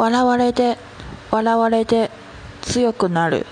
笑われて笑われて強くなる。